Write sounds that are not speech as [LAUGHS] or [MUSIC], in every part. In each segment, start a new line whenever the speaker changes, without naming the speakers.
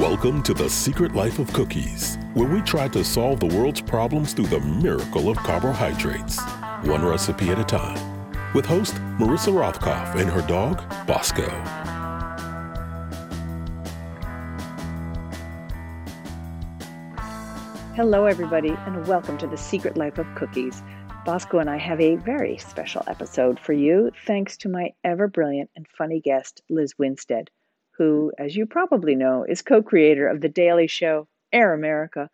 Welcome to The Secret Life of Cookies, where we try to solve the world's problems through the miracle of carbohydrates, one recipe at a time. With host Marissa Rothkopf and her dog, Bosco.
Hello, everybody, and welcome to The Secret Life of Cookies. Bosco and I have a very special episode for you, thanks to my ever brilliant and funny guest, Lizz Winstead who, as you probably know, is co creator of The Daily Show, Air America,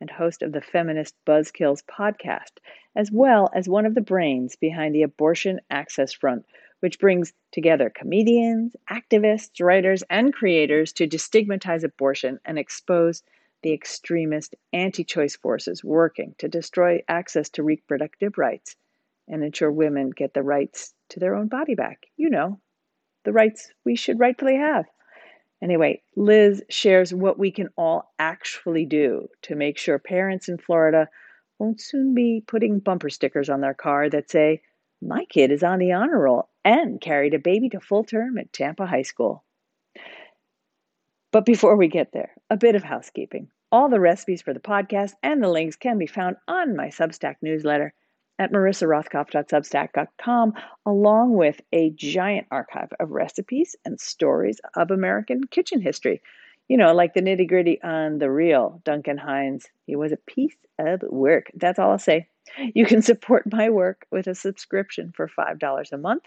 and host of the Feminist Buzzkills podcast, as well as one of the brains behind the Abortion Access Front, which brings together comedians, activists, writers, and creators to destigmatize abortion and expose the extremist anti choice forces working to destroy access to reproductive rights and ensure women get the rights to their own body back. You know, the rights we should rightfully have. Anyway, Lizz shares what we can all actually do to make sure parents in Florida won't soon be putting bumper stickers on their car that say, My kid is on the honor roll and carried a baby to full term at Tampa High School. But before we get there, a bit of housekeeping. All the recipes for the podcast and the links can be found on my Substack newsletter at marissarothkopf.substack.com, along with a giant archive of recipes and stories of American kitchen history. You know, like the nitty gritty on the real Duncan Hines. He was a piece of work. That's all I'll say. You can support my work with a subscription for $5 a month,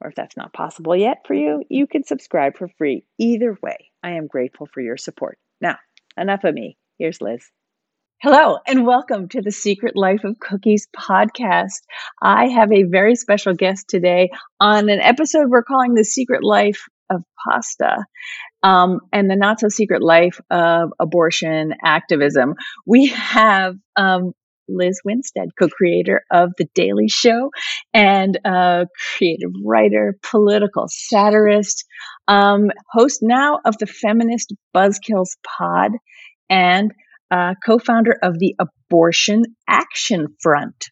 or if that's not possible yet for you, you can subscribe for free. Either way, I am grateful for your support. Now, enough of me. Here's Lizz. Hello, and welcome to the Secret Life of Cookies podcast. I have a very special guest today on an episode we're calling The Secret Life of Pasta um, and the Not So Secret Life of Abortion Activism. We have um, Lizz Winstead, co creator of The Daily Show and a creative writer, political satirist, um, host now of the Feminist Buzzkills pod, and uh, co founder of the Abortion Action Front.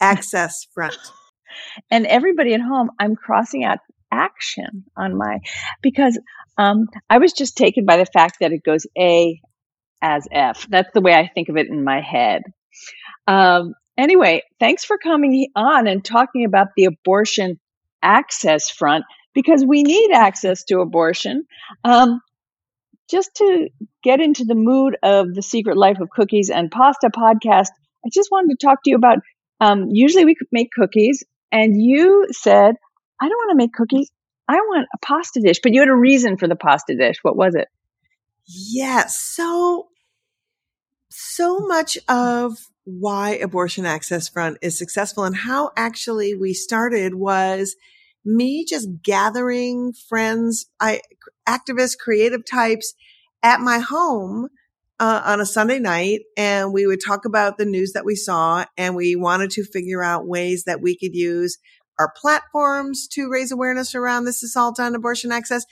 Access Front. [LAUGHS]
and everybody at home, I'm crossing out action on my, because um, I was just taken by the fact that it goes A as F. That's the way I think of it in my head. Um, anyway, thanks for coming on and talking about the Abortion Access Front because we need access to abortion. Um, just to get into the mood of the Secret Life of Cookies and Pasta podcast, I just wanted to talk to you about. Um, usually we could make cookies, and you said, "I don't want to make cookies. I want a pasta dish." But you had a reason for the pasta dish. What was it?
Yes. So, so much of why Abortion Access Front is successful and how actually we started was me just gathering friends, I activists, creative types at my home uh, on a Sunday night, and we would talk about the news that we saw, and we wanted to figure out ways that we could use our platforms to raise awareness around this assault on abortion access.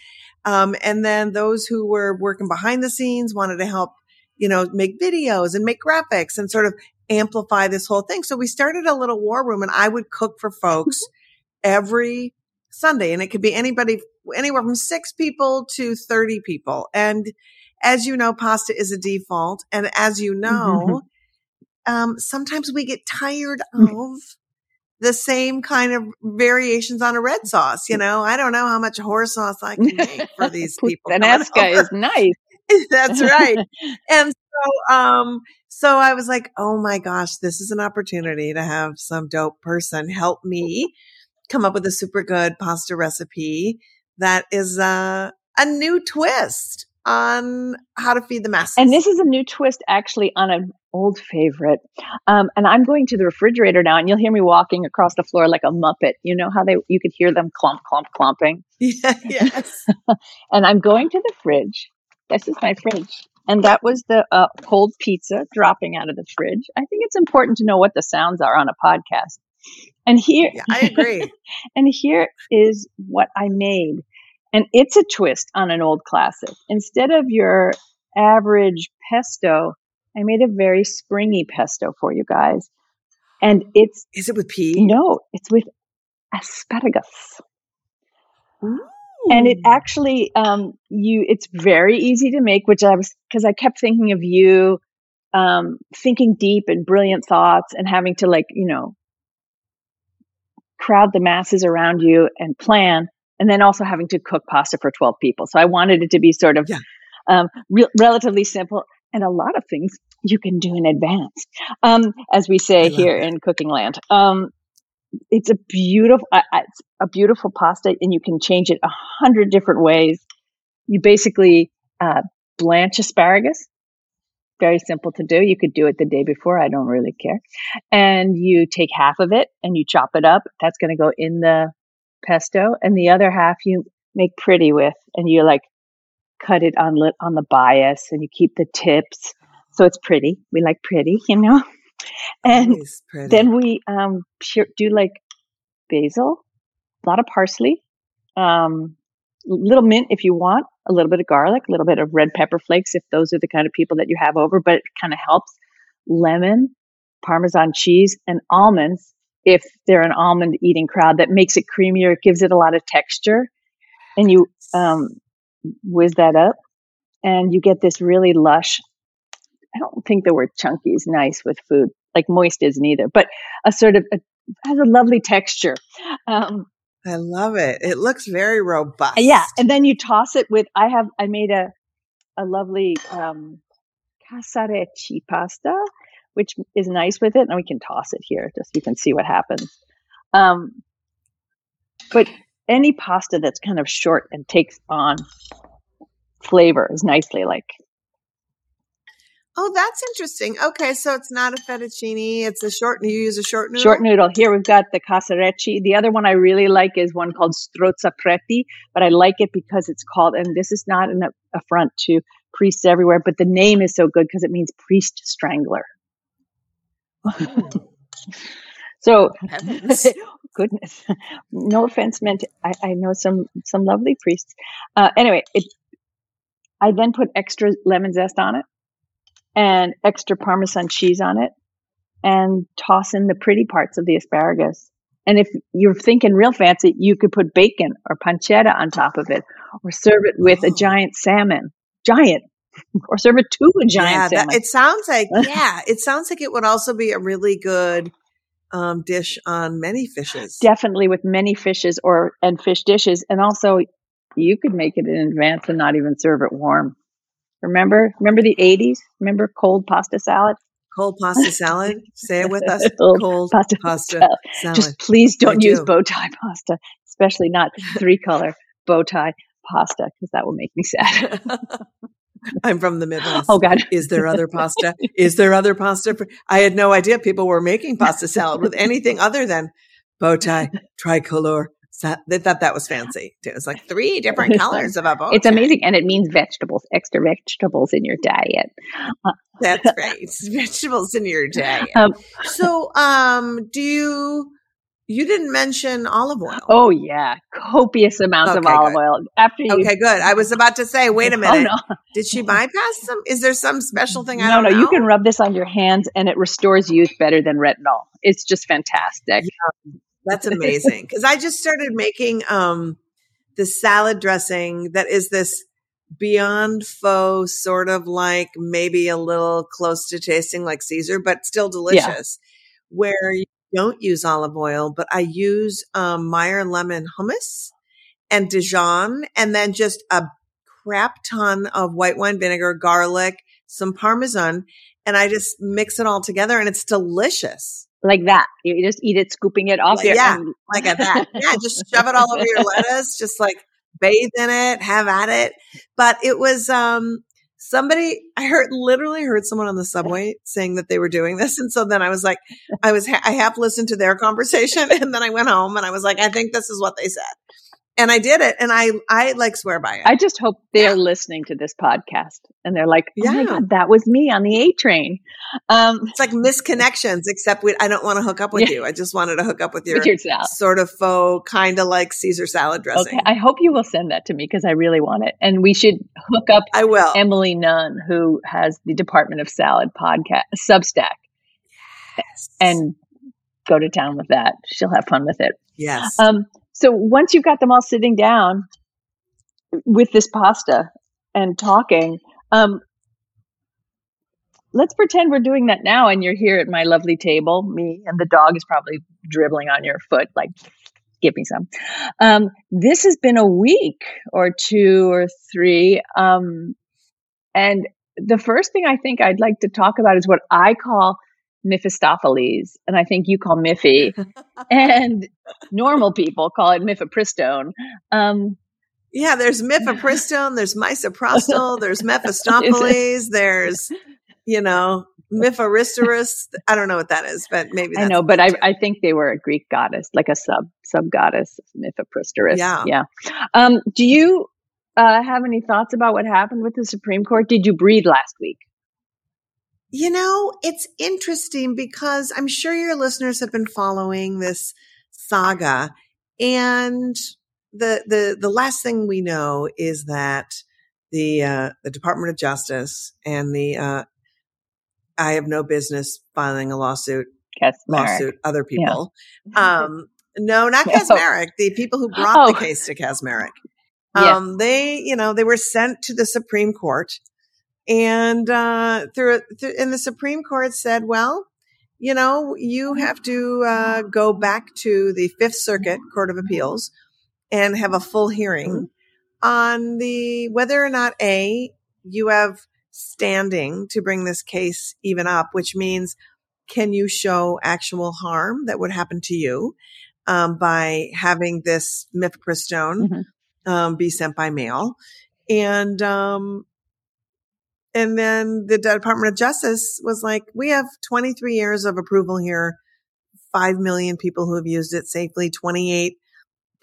Um, and then those who were working behind the scenes wanted to help, you know, make videos and make graphics and sort of amplify this whole thing. So we started a little war room and I would cook for folks [LAUGHS] every Sunday and it could be anybody, anywhere from six people to 30 people. And as you know, pasta is a default. And as you know, um, sometimes we get tired of the same kind of variations on a red sauce. You know, I don't know how much horse sauce I can make [LAUGHS] for these people.
Puttanesca is nice. [LAUGHS]
That's right. [LAUGHS] and so, um, so I was like, oh my gosh, this is an opportunity to have some dope person help me come up with a super good pasta recipe that is uh, a new twist on how to feed the masses.
And this is a new twist actually on an old favorite. Um, and I'm going to the refrigerator now, and you'll hear me walking across the floor like a muppet. You know how they you could hear them clump, clump, clumping. [LAUGHS]
Yeah, yes. [LAUGHS]
and I'm going to the fridge. This is my fridge. And that was the uh, cold pizza dropping out of the fridge. I think it's important to know what the sounds are on a podcast. And here,
yeah, I agree. [LAUGHS]
and here is what I made. And it's a twist on an old classic. Instead of your average pesto, I made a very springy pesto for you guys. And it's.
Is it with pea?
No, it's with asparagus.
Ooh.
and it actually um you it's very easy to make which i was because i kept thinking of you um thinking deep and brilliant thoughts and having to like you know crowd the masses around you and plan and then also having to cook pasta for 12 people so i wanted it to be sort of
Yeah.
um, re- relatively simple and a lot of things you can do in advance um, as we say here
that.
in cooking land um, it's a beautiful I- it's a beautiful pasta and you can change it a hundred different ways you basically uh, blanch asparagus very simple to do. You could do it the day before i don't really care. And you take half of it and you chop it up. That's going to go in the pesto. And the other half you make pretty with and you like cut it on lit on the bias and you keep the tips. So it's pretty. We like pretty you know? And then we um do like basil, a lot of parsley, um, little mint if you want, a little bit of garlic, a little bit of red pepper flakes if those are the kind of people that you have over, but it kind of helps. Lemon, Parmesan cheese, and almonds if they're an almond eating crowd. That makes it creamier. It gives it a lot of texture, and you um, whiz that up, and you get this really lush. I don't think the word chunky is nice with food, like moist isn't either, but a sort of a, has a lovely texture. Um,
I love it. It looks very robust.
yeah, and then you toss it with. I have I made a a lovely um, casarecci pasta, which is nice with it, and we can toss it here just you can see what happens. Um, but any pasta that's kind of short and takes on flavor is nicely like
Oh, that's interesting. Okay, so it's not a fettuccine. It's a short. Noodle. You use a short noodle.
Short noodle. Here we've got the casarecci. The other one I really like is one called strozzapreti, but I like it because it's called, and this is not an affront to priests everywhere, but the name is so good because it means priest strangler. [LAUGHS] so,
Heavens. [LAUGHS]
goodness, no offense meant. I, I know some some lovely priests. Uh, anyway, it. I then put extra lemon zest on it and extra Parmesan cheese on it and toss in the pretty parts of the asparagus. And if you're thinking real fancy, you could put bacon or pancetta on top of it or serve it with a
Oh.
giant salmon. Giant. Or serve it to a giant
yeah, that, it sounds like [LAUGHS] yeah, it sounds like it would also be a really good um, dish on many fishes.
Definitely with many fishes or and fish dishes. And also you could make it in advance and not even serve it warm. Remember? Remember the 80s? Remember cold pasta salad?
Cold pasta salad. Say it with us. [LAUGHS]
Cold
Cold
pasta
pasta,
salad.
salad.
Just please don't
I
use
do.
bow tie pasta, especially not [LAUGHS] three color bow tie pasta, because that will make me sad. [LAUGHS]
I'm from the Midwest.
oh God.
Is there other pasta? Is there other pasta? I had no idea people were making pasta salad with anything other than bow tie, tricolor. Sa- They thought that was fancy. It was like three different [LAUGHS] colors of a bow
It's amazing, and it means vegetables, extra vegetables in your diet.
That's [LAUGHS] right. It's vegetables in your diet.
Um,
So, um, do you? You didn't mention olive oil.
oh yeah, copious amounts of
Okay,
olive
good.
oil. After you,
Okay, good. I was about to say, wait a minute.
Oh
minute.
no,
Did she bypass some? Is there some special thing? I
no,
don't
no! You can rub this on your hands, and it restores youth better than retinol. It's just fantastic.
That's amazing. Because I just started making um this salad dressing that is this beyond faux, sort of like maybe a little close to tasting like Caesar, but still delicious. Where you don't use olive oil, but I use um, Meyer lemon hummus and Dijon, and then just a crap ton of white wine vinegar, garlic, some Parmesan, and I just mix it all together, and it's delicious.
Like that, you just eat it, scooping it off.
Like,
your,
yeah,
and-
like at that. Yeah, just [LAUGHS] shove it all over your lettuce, just like bathe in it, have at it. But it was um somebody I heard literally heard someone on the subway saying that they were doing this, and so then I was like, I was ha- I half listened to their conversation, [LAUGHS] and then I went home and I was like, I think this is what they said, and I did it, and I I like swear by it.
I just hope they're
Yeah.
listening to this podcast and they're like, "Oh my
Yeah.
god, that was me on the A train." Um,
it's like misconnections, except we, I don't want to hook up with
Yeah.
you. I just wanted to hook up with your
with
sort of faux, kind of like Caesar salad dressing.
Okay, I hope you will send that to me because I really want it. And we should hook up
I will.
Emily Nunn, who has the Department of Salad podcast Substack, and go to town with that. She'll have fun with it.
yes.
Um, so once you've got them all sitting down, with this pasta and talking. Um, let's pretend we're doing that now and you're here at my lovely table, me and the dog is probably dribbling on your foot, like, give me some. Um, this has been a week or two or three. Um, and the first thing I think I'd like to talk about is what I call Mephistopheles, and I think you call Miffy, [LAUGHS] and normal people call it mifepristone. Um,
yeah, there's mifepristone, [LAUGHS] there's misoprostol, there's Mephistopheles, there's you know, Mephistoris. I don't know what that is, but maybe
I know. But I, I think they were a Greek goddess, like a sub sub goddess, Mephistoris.
Yeah,
yeah. Um, do you uh, have any thoughts about what happened with the Supreme Court? Did you breathe last week?
You know, it's interesting because I'm sure your listeners have been following this saga, and the the the last thing we know is that the uh, the Department of Justice and the uh, I have no business filing a lawsuit. Lawsuit, other people. [LAUGHS] Yeah. Um, no, not Kacsmaryk. The people who brought oh. the case to Kacsmaryk. Um, yes. they, you know, they were sent to the Supreme Court and, uh, through, through, and the Supreme Court said, well, you know, you have to, uh, go back to the Fifth Circuit Court of Appeals and have a full hearing mm-hmm. on the, whether or not A, you have standing to bring this case even up, which means can you show actual harm that would happen to you um, by having this mifepristone mm-hmm. um, be sent by mail? And um, and then the Department of Justice was like, we have 23 years of approval here, 5 million people who have used it safely, 28,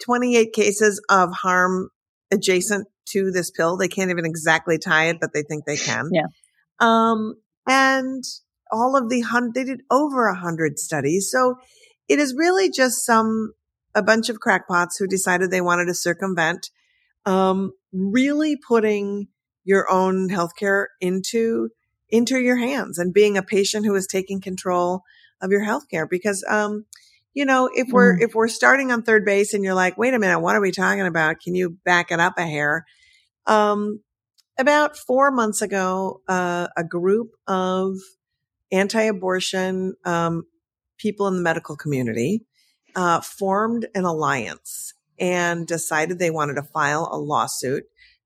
28 cases of harm adjacent to this pill. They can't even exactly tie it, but they think they can.
Yeah.
Um, and all of the hun- they did over a hundred studies. So it is really just some, a bunch of crackpots who decided they wanted to circumvent, um, really putting your own healthcare into, into your hands and being a patient who is taking control of your healthcare because, um, you know, if we're, mm. if we're starting on third base and you're like, wait a minute, what are we talking about? Can you back it up a hair? Um, about four months ago, uh, a group of anti-abortion, um, people in the medical community, uh, formed an alliance and decided they wanted to file a lawsuit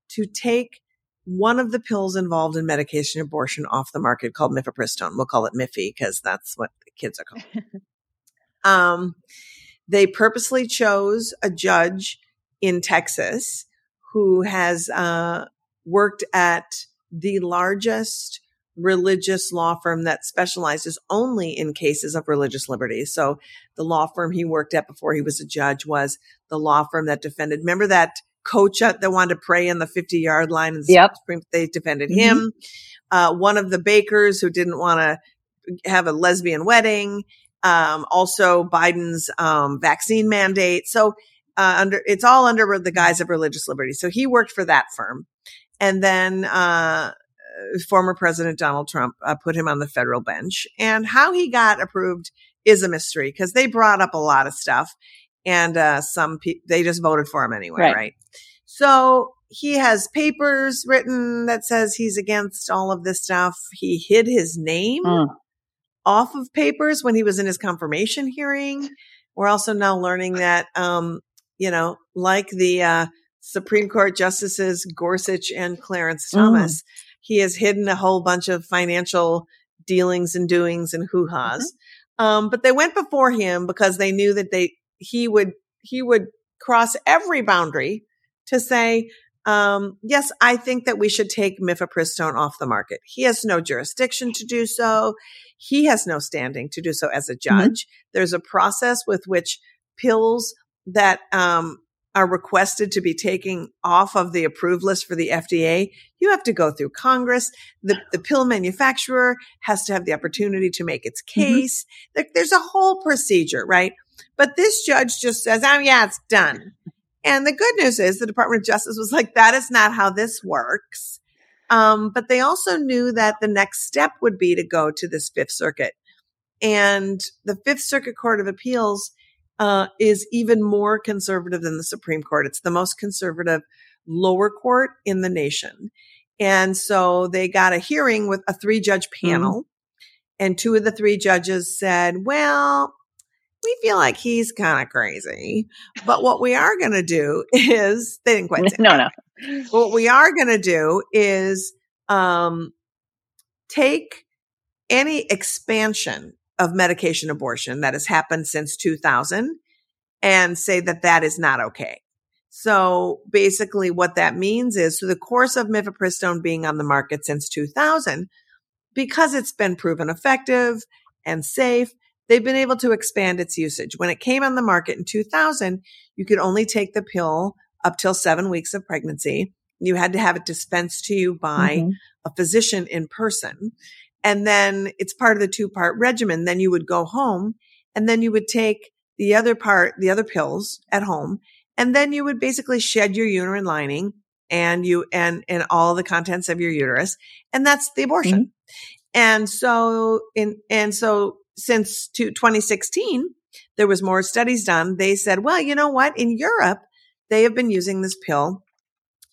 to take one of the pills involved in medication abortion off the market called mifepristone. We'll call it Miffy because that's what the kids are called. [LAUGHS] Um, they purposely chose a judge in Texas who has uh, worked at the largest religious law firm that specializes only in cases of religious liberty. So the law firm he worked at before he was a judge was the law firm that defended. Remember that coach that wanted to pray in the 50 yard line and
yep.
they defended mm-hmm. him. Uh, one of the bakers who didn't want to have a lesbian wedding um, also Biden's um, vaccine mandate. So uh, under it's all under the guise of religious liberty. So he worked for that firm, and then uh, former President Donald Trump uh, put him on the federal bench. And how he got approved is a mystery because they brought up a lot of stuff, and uh, some pe- they just voted for him anyway, right. right? So he has papers written that says he's against all of this stuff. He hid his name. Mm off of papers when he was in his confirmation hearing. We're also now learning that, um, you know, like the uh, Supreme Court justices Gorsuch and Clarence mm. Thomas, mm. he has hidden a whole bunch of financial dealings and doings and hoo ha's. Mm-hmm. Um, but they went before him because they knew that they he would he would cross every boundary to say, um, yes, I think that we should take mifepristone off the market. He has no jurisdiction to do so. He has no standing to do so as a mm-hmm. judge. Mm-hmm. There's a process with which pills that um, are requested to be taken off of the approved list for the FDA, you have to go through Congress. The, the pill manufacturer has to have the opportunity to make its mm-hmm. case. Mm-hmm. There, there's a whole procedure, right? But this judge just says, oh, yeah, it's done. And the good news is the Department of Justice was like, that is not how this works. Um, but they also knew that the next step would be to go to this Fifth Circuit. And the Fifth Circuit Court of Appeals uh, is even more conservative than the Supreme Court. It's the most conservative lower court in the nation. And so they got a hearing with a three judge mm-hmm. panel. Mm-hmm. And two of the three judges said, well, we feel like he's kind of crazy. But what we are going to do [LAUGHS] is, they didn't quite say
No, no.
What we are going to do is um, take any expansion of medication abortion that has happened since 2000 and say that that is not okay. So basically what that means is through the course of mifepristone being on the market since 2000, because it's been proven effective and safe, they've been able to expand its usage. When it came on the market in 2000, you could only take the pill up till seven weeks of pregnancy. You had to have it dispensed to you by mm-hmm. a physician in person. And then it's part of the two part regimen. Then you would go home and then you would take the other part, the other pills at home. And then you would basically shed your uterine lining and you, and, and all the contents of your uterus. And that's the abortion. Mm-hmm. And so in, and so since 2016, there was more studies done. They said, well, you know what? In Europe, they have been using this pill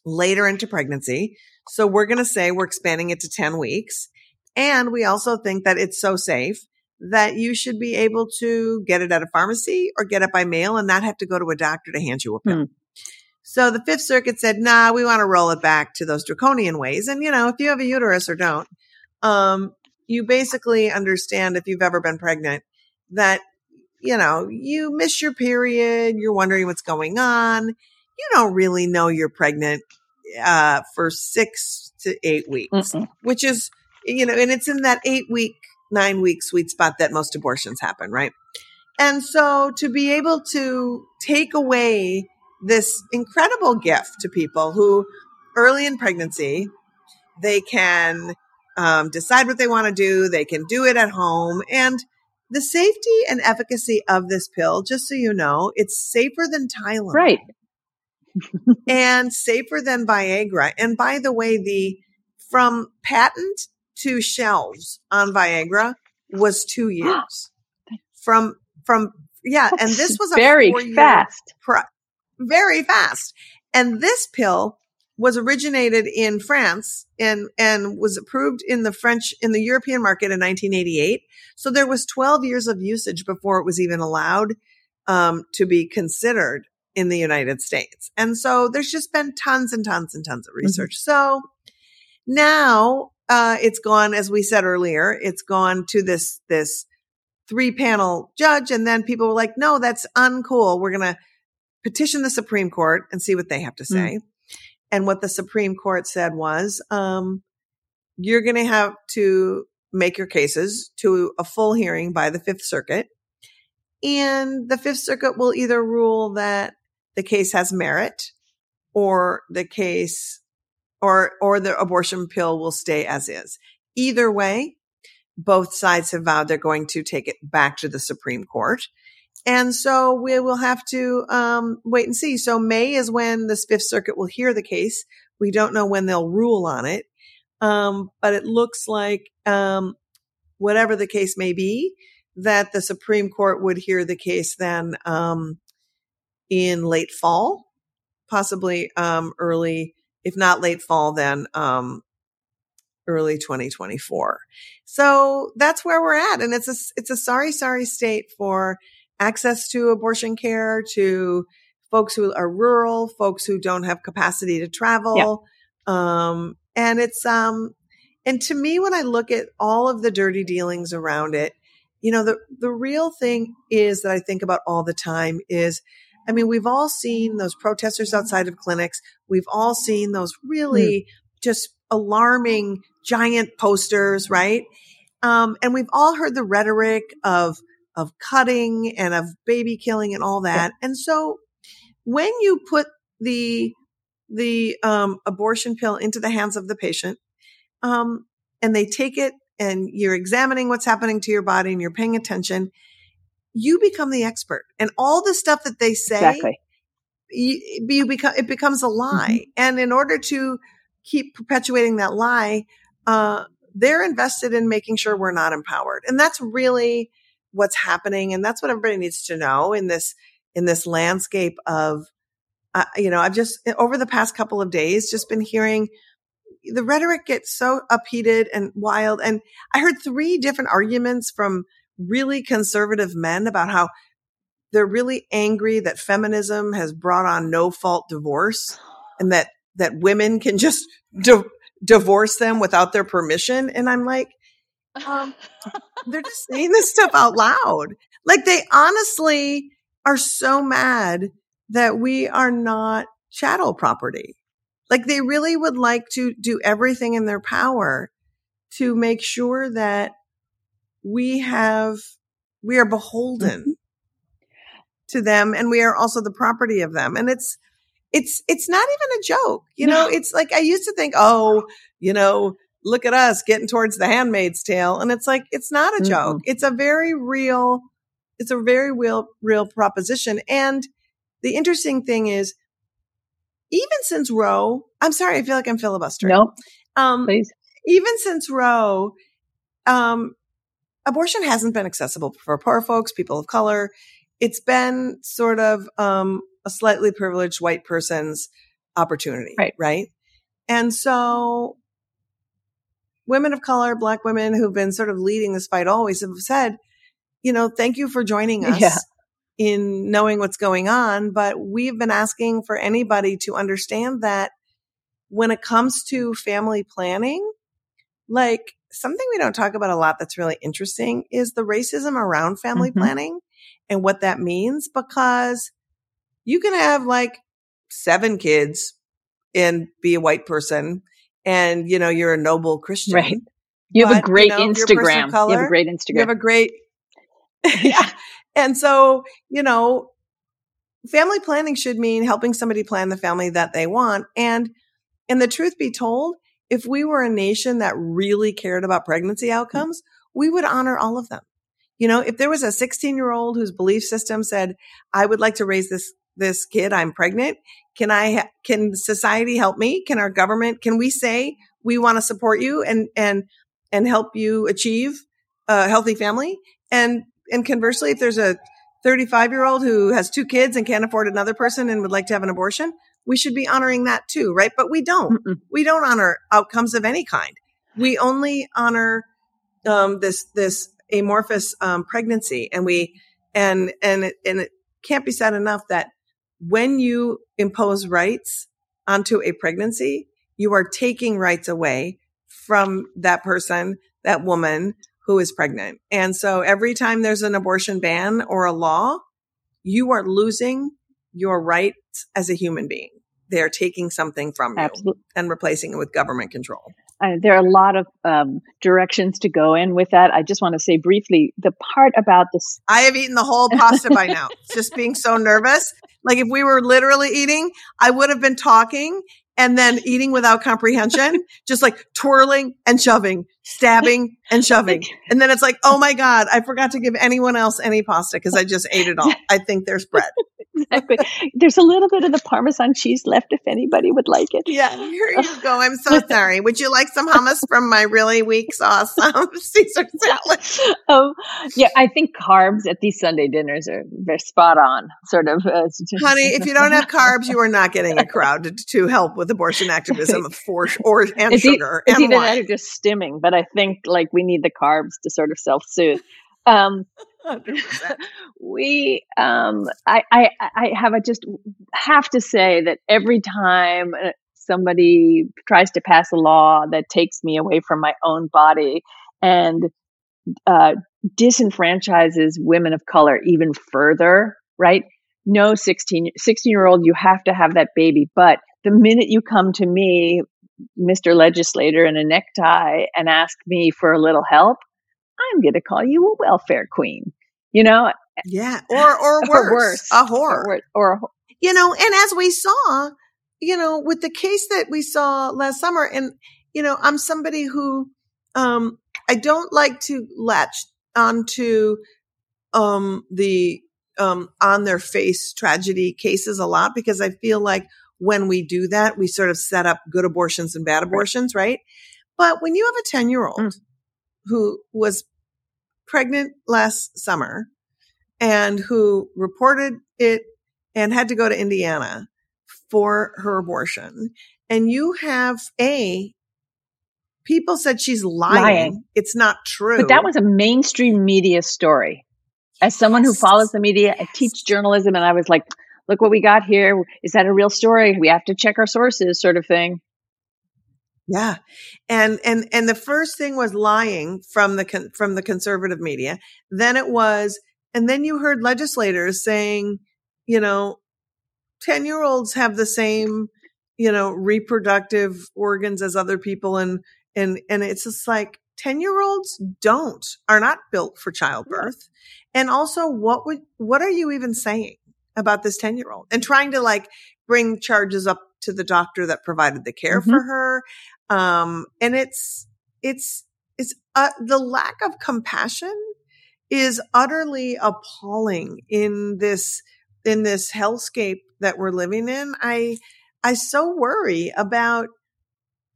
later into pregnancy. So we're going to say we're expanding it to 10 weeks. And we also think that it's so safe that you should be able to get it at a pharmacy or get it by mail and not have to go to a doctor to hand you a pill. Hmm. So the Fifth Circuit said, nah, we want to roll it back to those draconian ways. And, you know, if you have a uterus or don't, um, you basically understand if you've ever been pregnant that, you know, you miss your period, you're wondering what's going on. You don't really know you're pregnant, uh, for six to eight weeks, Mm-mm. which is, you know, and it's in that eight week nine week sweet spot that most abortions happen, right? And so to be able to take away this incredible gift to people who early in pregnancy, they can um, decide what they want to do. They can do it at home. And the safety and efficacy of this pill, just so you know, it's safer than Tylenol.
Right. [LAUGHS]
and safer than Viagra. And by the way, the from patent to shelves on Viagra was two [GASPS] years. from from yeah, That's and this was a
very fast,
very fast. And this pill was originated in France and and was approved in the French in the European market in 1988. So there was 12 years of usage before it was even allowed um, to be considered in the United States. And so there's just been tons and tons and tons of mm-hmm. research. Mm-hmm. So now uh, it's gone, as we said earlier, it's gone to this, this three panel judge. And then people were like, no, that's uncool. We're going to petition the Supreme Court and see what they have to hmm. say. Mm. And what the Supreme Court said was, um, you're going to have to make your cases to a full hearing by the Fifth Circuit. And the Fifth Circuit will either rule that the case has merit or the case or, or the abortion pill will stay as is. Either way, both sides have vowed they're going to take it back to the Supreme Court. And so we will have to um, wait and see. So May is when the Fifth Circuit will hear the case. We don't know when they'll rule on it, um, but it looks like um, whatever the case may be, that the Supreme Court would hear the case then um, in late fall, possibly um, early if not late fall, then um, early 2024. So that's where we're at, and it's a it's a sorry, sorry state for access to abortion care to folks who are rural, folks who don't have capacity to travel, um, and it's um, and to me, when I look at all of the dirty dealings around it, you know, the the real thing is that I think about all the time is I mean, we've all seen those protesters outside of clinics. We've all seen those really mm. just alarming giant posters, right? Um, and we've all heard the rhetoric of, of cutting and of baby killing and all that. And so when you put the, the, um, abortion pill into the hands of the patient, um, and they take it and you're examining what's happening to your body and you're paying attention, you become the expert and all the stuff that they say
exactly.
you, you become it becomes a lie mm-hmm. and in order to keep perpetuating that lie uh, they're invested in making sure we're not empowered and that's really what's happening and that's what everybody needs to know in this in this landscape of uh, you know, I've just over the past couple of days just been hearing the rhetoric gets so upheated and wild. And I heard three different arguments from really conservative men about how they're really angry that feminism has brought on no fault divorce and that, that women can just [LAUGHS] di- divorce them without their permission. And I'm like, um, [LAUGHS] they're just saying this stuff out loud. Like they honestly are so mad that we are not chattel property. Like they really would like to do everything in their power to make sure that we have, we are beholden mm-hmm. to them and we are also the property of them. And it's, it's, it's not even a joke. You no. know, it's like I used to think, oh, you know, look at us getting towards the handmaid's tale. And it's like, it's not a mm-hmm. joke. It's a very real, it's a very real, real proposition. And the interesting thing is, even since Roe, I'm sorry, I feel like I'm filibustering.
No, um, please.
Even since Roe, um, abortion hasn't been accessible for poor folks, people of color. It's been sort of um, a slightly privileged white person's opportunity,
right?
Right. And so, women of color, Black women who've been sort of leading this fight always have said, you know, thank you for joining [LAUGHS] us. Yeah in knowing what's going on, but we've been asking for anybody to understand that when it comes to family planning, like something we don't talk about a lot that's really interesting is the racism around family mm-hmm. planning and what that means because you can have like seven kids and be a white person and you know you're a noble christian
right you have but, a great you know, instagram color, you have a great instagram you
have a great [LAUGHS] [LAUGHS] yeah and so, you know, family planning should mean helping somebody plan the family that they want. And, and the truth be told, if we were a nation that really cared about pregnancy mm. outcomes, we would honor all of them. You know, if there was a 16 year old whose belief system said, I would like to raise this, this kid, I'm pregnant. Can I, can society help me? Can our government, can we say we want to support you and, and, and help you achieve a healthy family? And and conversely, if there's a 35 year old who has two kids and can't afford another person and would like to have an abortion, we should be honoring that too, right? But we don't. Mm-mm. We don't honor outcomes of any kind. We only honor um, this this amorphous um, pregnancy, and we and and it, and it can't be said enough that when you impose rights onto a pregnancy, you are taking rights away from that person, that woman who is pregnant. And so every time there's an abortion ban or a law, you are losing your rights as a human being. They are taking something from you Absolutely. and replacing it with government control.
Uh, there are a lot of um, directions to go in with that. I just want to say briefly the part about this.
I have eaten the whole pasta by now. just being so nervous. Like if we were literally eating, I would have been talking and then eating without comprehension, just like twirling and shoving, stabbing and shoving. [LAUGHS] And then it's like, oh my God, I forgot to give anyone else any pasta because I just ate it all. [LAUGHS] I think there's bread.
exactly. There's a little bit of the Parmesan cheese left if anybody would like it.
Yeah, here you go. I'm so [LAUGHS] sorry. Would you like some hummus from my really weak sauce um, Caesar salad?
Um, yeah, I think carbs at these Sunday dinners are they're spot on. Sort of, uh,
honey. If you don't have carbs, you are not getting a crowd to, to help with abortion activism for or and
it's
sugar
e- it's
and
either wine. that or just stimming. But I think like we need the carbs to sort of self soothe. Um, [LAUGHS] we, um, I, I, I have a just have to say that every time uh, somebody tries to pass a law that takes me away from my own body and uh, disenfranchises women of color even further, right? No 16, 16 year old, you have to have that baby. But the minute you come to me, Mr. Legislator in a necktie and ask me for a little help, I'm going to call you a welfare queen. You know?
Yeah. Or, or worse, [LAUGHS] or worse a whore.
Or, or a whore.
You know, and as we saw, you know, with the case that we saw last summer, and, you know, I'm somebody who, um, I don't like to latch onto, um, the, um, on their face tragedy cases a lot because I feel like when we do that, we sort of set up good abortions and bad abortions, right? But when you have a 10 year old mm who was pregnant last summer and who reported it and had to go to Indiana for her abortion. And you have a people said she's lying. lying. It's not true.
But that was a mainstream media story. As someone who follows the media, I teach journalism and I was like, look what we got here. Is that a real story? We have to check our sources sort of thing.
Yeah. And, and, and the first thing was lying from the, con- from the conservative media. Then it was, and then you heard legislators saying, you know, 10 year olds have the same, you know, reproductive organs as other people. And, and, and it's just like 10 year olds don't, are not built for childbirth. And also what would, what are you even saying about this 10 year old and trying to like bring charges up to the doctor that provided the care mm-hmm. for her. Um, and it's, it's, it's, uh, the lack of compassion is utterly appalling in this, in this hellscape that we're living in. I, I so worry about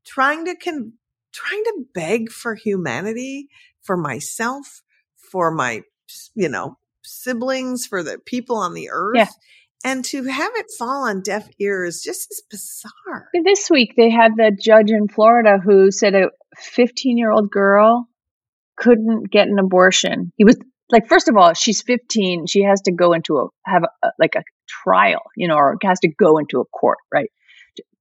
trying to con- trying to beg for humanity for myself, for my, you know, siblings, for the people on the earth. Yeah. And to have it fall on deaf ears just is bizarre.
This week they had the judge in Florida who said a 15 year old girl couldn't get an abortion. He was like, first of all, she's 15. She has to go into a, have a, like a trial, you know, or has to go into a court, right?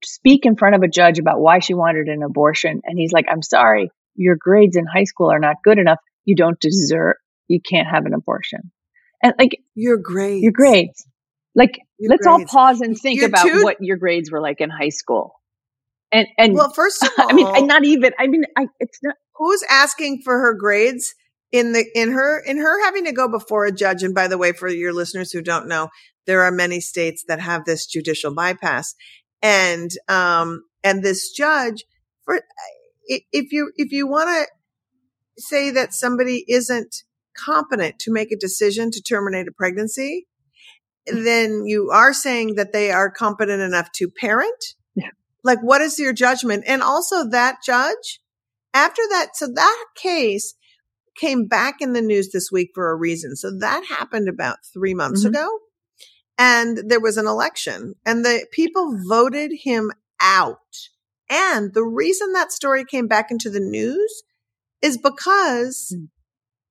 speak in front of a judge about why she wanted an abortion. And he's like, I'm sorry, your grades in high school are not good enough. You don't deserve, you can't have an abortion. And like,
your grades,
your grades. Like, your let's grades. all pause and think about what your grades were like in high school. And, and
well, first of all, [LAUGHS]
I mean, not even, I mean, I, it's not.
Who's asking for her grades? in the in her in her having to go before a judge and by the way for your listeners who don't know there are many states that have this judicial bypass and um and this judge for if you if you want to say that somebody isn't competent to make a decision to terminate a pregnancy then you are saying that they are competent enough to parent yeah. like what is your judgment and also that judge after that so that case came back in the news this week for a reason so that happened about three months mm-hmm. ago and there was an election and the people voted him out. And the reason that story came back into the news is because hmm.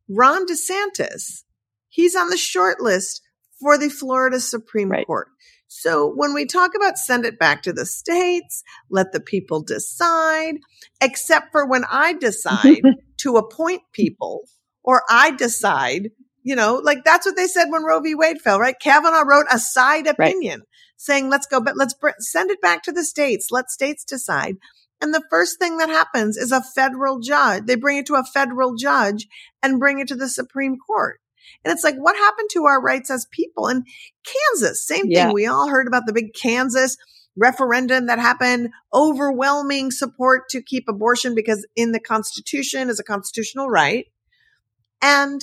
Ron DeSantis, he's on the short list for the Florida Supreme right. Court. So when we talk about send it back to the states, let the people decide, except for when I decide [LAUGHS] to appoint people or I decide you know, like that's what they said when Roe v. Wade fell, right? Kavanaugh wrote a side opinion right. saying, let's go, but let's br- send it back to the states. Let states decide. And the first thing that happens is a federal judge. They bring it to a federal judge and bring it to the Supreme Court. And it's like, what happened to our rights as people? And Kansas, same yeah. thing. We all heard about the big Kansas referendum that happened, overwhelming support to keep abortion because in the Constitution is a constitutional right. And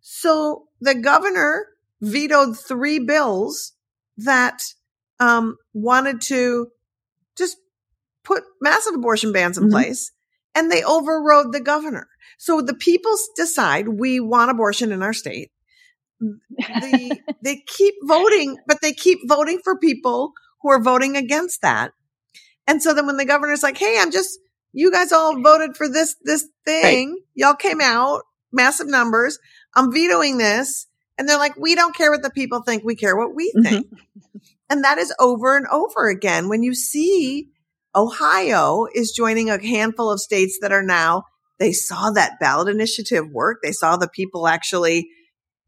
so the governor vetoed three bills that um, wanted to put massive abortion bans in mm-hmm. place and they overrode the governor. So the people decide we want abortion in our state. The, [LAUGHS] they keep voting, but they keep voting for people who are voting against that. And so then when the governor's like, Hey, I'm just, you guys all voted for this, this thing. Right. Y'all came out massive numbers. I'm vetoing this. And they're like, we don't care what the people think. We care what we mm-hmm. think. Mm-hmm. And that is over and over again. When you see Ohio is joining a handful of states that are now, they saw that ballot initiative work. They saw the people actually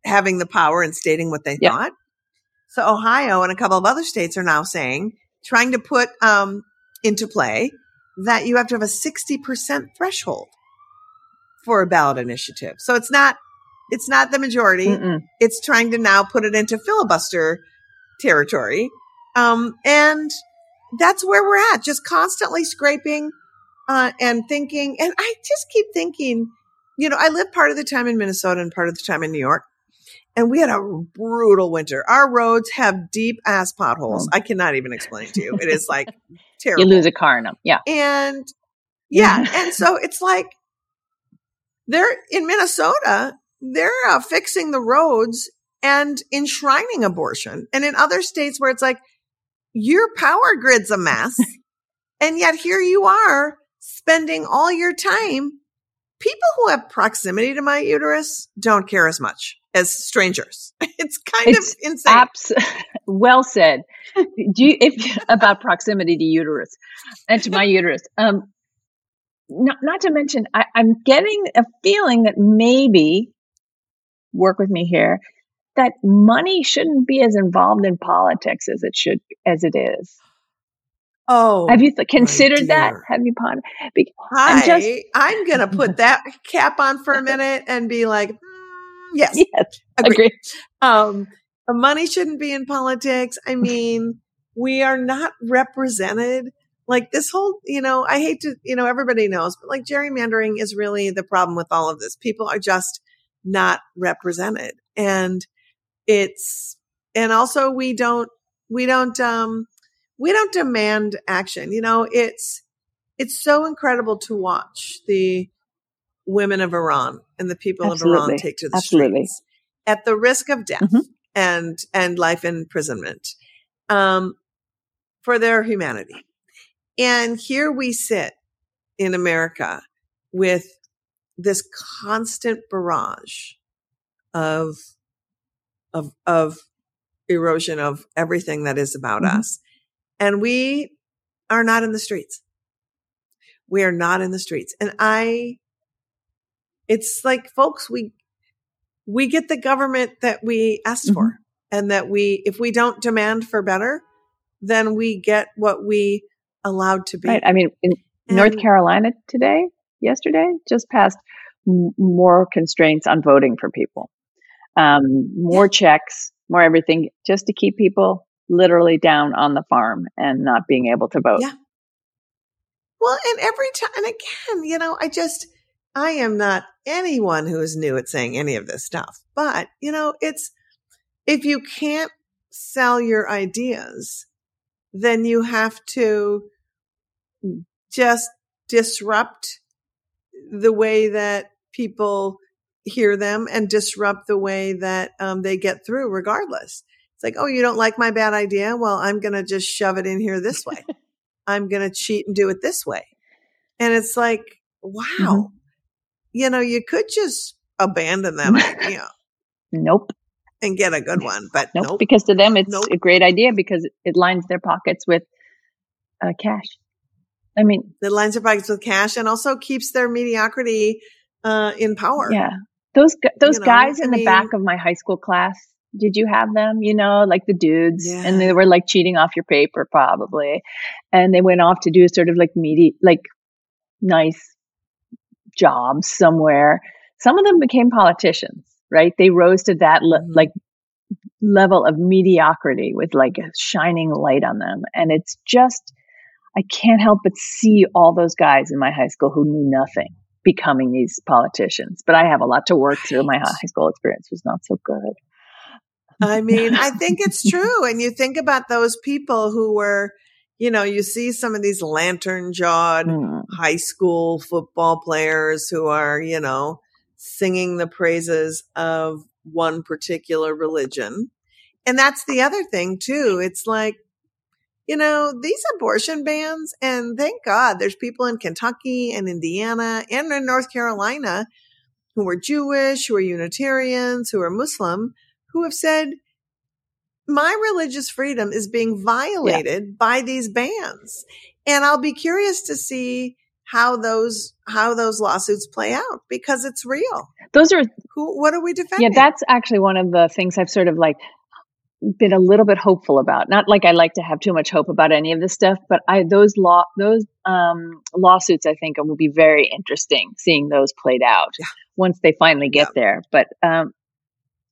having the power and stating what they thought. So Ohio and a couple of other states are now saying, trying to put um, into play that you have to have a 60% threshold for a ballot initiative. So it's not it's not the majority. Mm-mm. It's trying to now put it into filibuster territory. Um, and that's where we're at, just constantly scraping uh, and thinking. And I just keep thinking, you know, I lived part of the time in Minnesota and part of the time in New York. And we had a brutal winter. Our roads have deep ass potholes. Oh. I cannot even explain to you. It is like [LAUGHS] terrible.
You lose a car in them. Yeah.
And yeah. and so [LAUGHS] it's like they're in Minnesota they're uh, fixing the roads and enshrining abortion. And in other states where it's like, your power grid's a mess. [LAUGHS] and yet here you are spending all your time. People who have proximity to my uterus don't care as much as strangers. [LAUGHS] It's kind
It's
of insane.
Abs- [LAUGHS] well said. Do you, if about proximity to uterus and to my uterus? Um, not, not to mention, I, I'm getting a feeling that maybe work with me here that money shouldn't be as involved in politics as it should as it is.
oh,
Have you th- considered that? Have you pondered? Be-
Hi,
I'm just-
I'm going [LAUGHS] to put that cap on for a minute and be like, "Mm, yes,
yes,
agree.
agree.
Um, money shouldn't be in politics. I [LAUGHS] mean, we are not represented. Like this whole, you know, I hate to, you know, everybody knows, but like gerrymandering is really the problem with all of this. People are just not represented. And it's, and also we don't, we don't, um, we don't demand action. You know, it's, it's so incredible to watch the women of Iran and the people of Iran take to the
Absolutely.
streets at the risk of death
Mhm.
and and life imprisonment um, for their humanity. And here we sit in America with this constant barrage of of of erosion of everything that is about
Mhm.
us, and we are not in the streets. We are not in the streets, and I. It's like, folks, we we get the government that we asked for and that we if we don't demand for better then we get what we allowed to be
Right. I mean, in North Carolina today, yesterday, just passed m- more constraints on voting for people, um, more checks, more everything, just to keep people literally down on the farm and not being able to vote.
Yeah. well and every time and again you know i just i am not anyone who is new at saying any of this stuff but you know it's if you can't sell your ideas then you have to just disrupt the way that people hear them and disrupt the way that um, they get through regardless it's like oh you don't like my bad idea well i'm going to just shove it in here this way [LAUGHS] i'm going to cheat and do it this way and it's like wow
Mhm.
you know you could just abandon that [LAUGHS] idea
Nope.
and get a good one but
Nope.
nope,
Because to them, it's
Nope.
a great idea because it lines their pockets with uh, cash. I mean,
it lines their pockets with cash and also keeps their mediocrity uh, in power
yeah, those those
You know,
guys
I
in the back of my high school class. Did you have them? You know, like the dudes,
Yeah.
and they were like cheating off your paper, probably, and they went off to do sort of like meaty, like nice jobs somewhere. Some of them became politicians, right? They rose to that le-
Mhm.
like level of mediocrity with like a shining light on them, and it's just I can't help but see all those guys in my high school who knew nothing becoming these politicians. But I have a lot to work through. My high school experience was not so good.
I mean, I think [LAUGHS] it's true. And you think about those people who were, you know, you see some of these lantern jawed
Mm.
high school football players who are, you know, singing the praises of one particular religion. And that's the other thing too. It's like, you know, these abortion bans, and thank God there's people in Kentucky and Indiana and in North Carolina who are Jewish, who are Unitarians, who are Muslim, who have said, my religious freedom is being violated by these bans. And I'll be curious to see how those how those lawsuits play out because it's real.
Those are
Who what are we defending?
yeah. That's actually one of the things I've sort of like been a little bit hopeful about. Not like I like to have too much hope about any of this stuff, but I those law those um, lawsuits I think will be very interesting seeing those played out
Yeah.
once they finally get there. But um,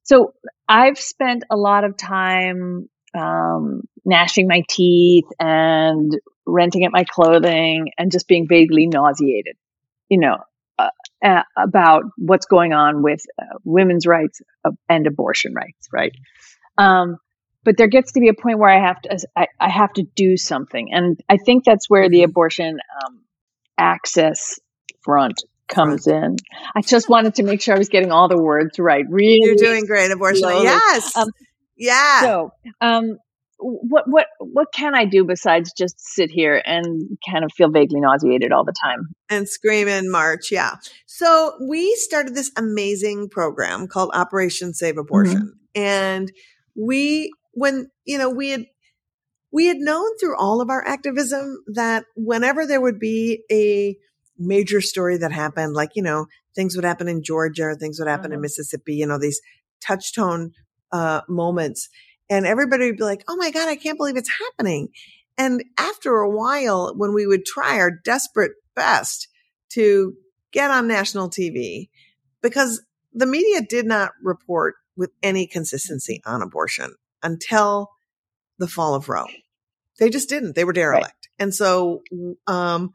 so I've spent a lot of time um, gnashing my teeth and renting at my clothing and just being vaguely nauseated, you know, uh, uh, about what's going on with uh, women's rights uh, and abortion rights, right? Um, but there gets to be a point where I have to, I, I have to do something, and I think that's where the abortion um, access front comes in. I just wanted to make sure I was getting all the words right. Really,
You're doing great, abortion.
slowly.
Yes.
Um,
yeah.
so, um, what what what can I do besides just sit here and kind of feel vaguely nauseated all the time
and scream and march? Yeah. So we started this amazing program called Operation Save Abortion, mm-hmm. and we when you know we had we had known through all of our activism that whenever there would be a major story that happened, like you know things would happen in Georgia, things would happen mm-hmm. in Mississippi, you know these touchstone uh, moments and everybody would be like, Oh my God, I can't believe it's happening. And after a while, when we would try our desperate best to get on national TV, because the media did not report with any consistency on abortion until the fall of Roe. They just didn't. They were derelict. Right. And so, um,